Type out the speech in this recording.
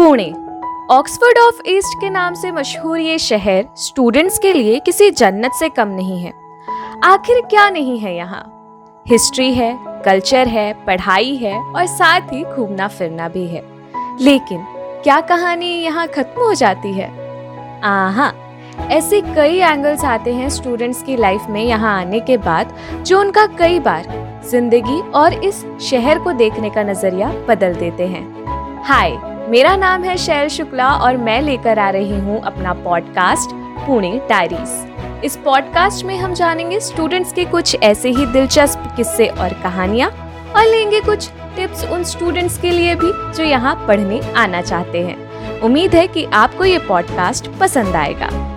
Pune, Oxford of east के नाम से मशहूर ये शहर स्टूडेंट्स के लिए किसी जन्नत से कम नहीं है। आखिर क्या नहीं है यहाँ? हिस्ट्री है कल्चर है, पढ़ाई है और साथ ही घूमना फिरना भी है। लेकिन क्या कहानी यहाँ खत्म हो जाती है? आहा, ऐसे कई एंगल्स आते हैं स्टूडेंट्स की लाइफ में यहाँ आने के बाद जो उनका कई बार ज़िंदगी और इस शहर को देखने का नज़रिया बदल देते हैं। हाय मेरा नाम है शैल शुक्ला और मैं लेकर आ रही हूँ अपना पॉडकास्ट पुणे डायरीज इस पॉडकास्ट में हम जानेंगे स्टूडेंट्स के कुछ ऐसे ही दिलचस्प किस्से और कहानियाँ और लेंगे कुछ टिप्स उन स्टूडेंट्स के लिए भी जो यहाँ पढ़ने आना चाहते हैं। उम्मीद है कि आपको ये पॉडकास्ट पसंद आएगा।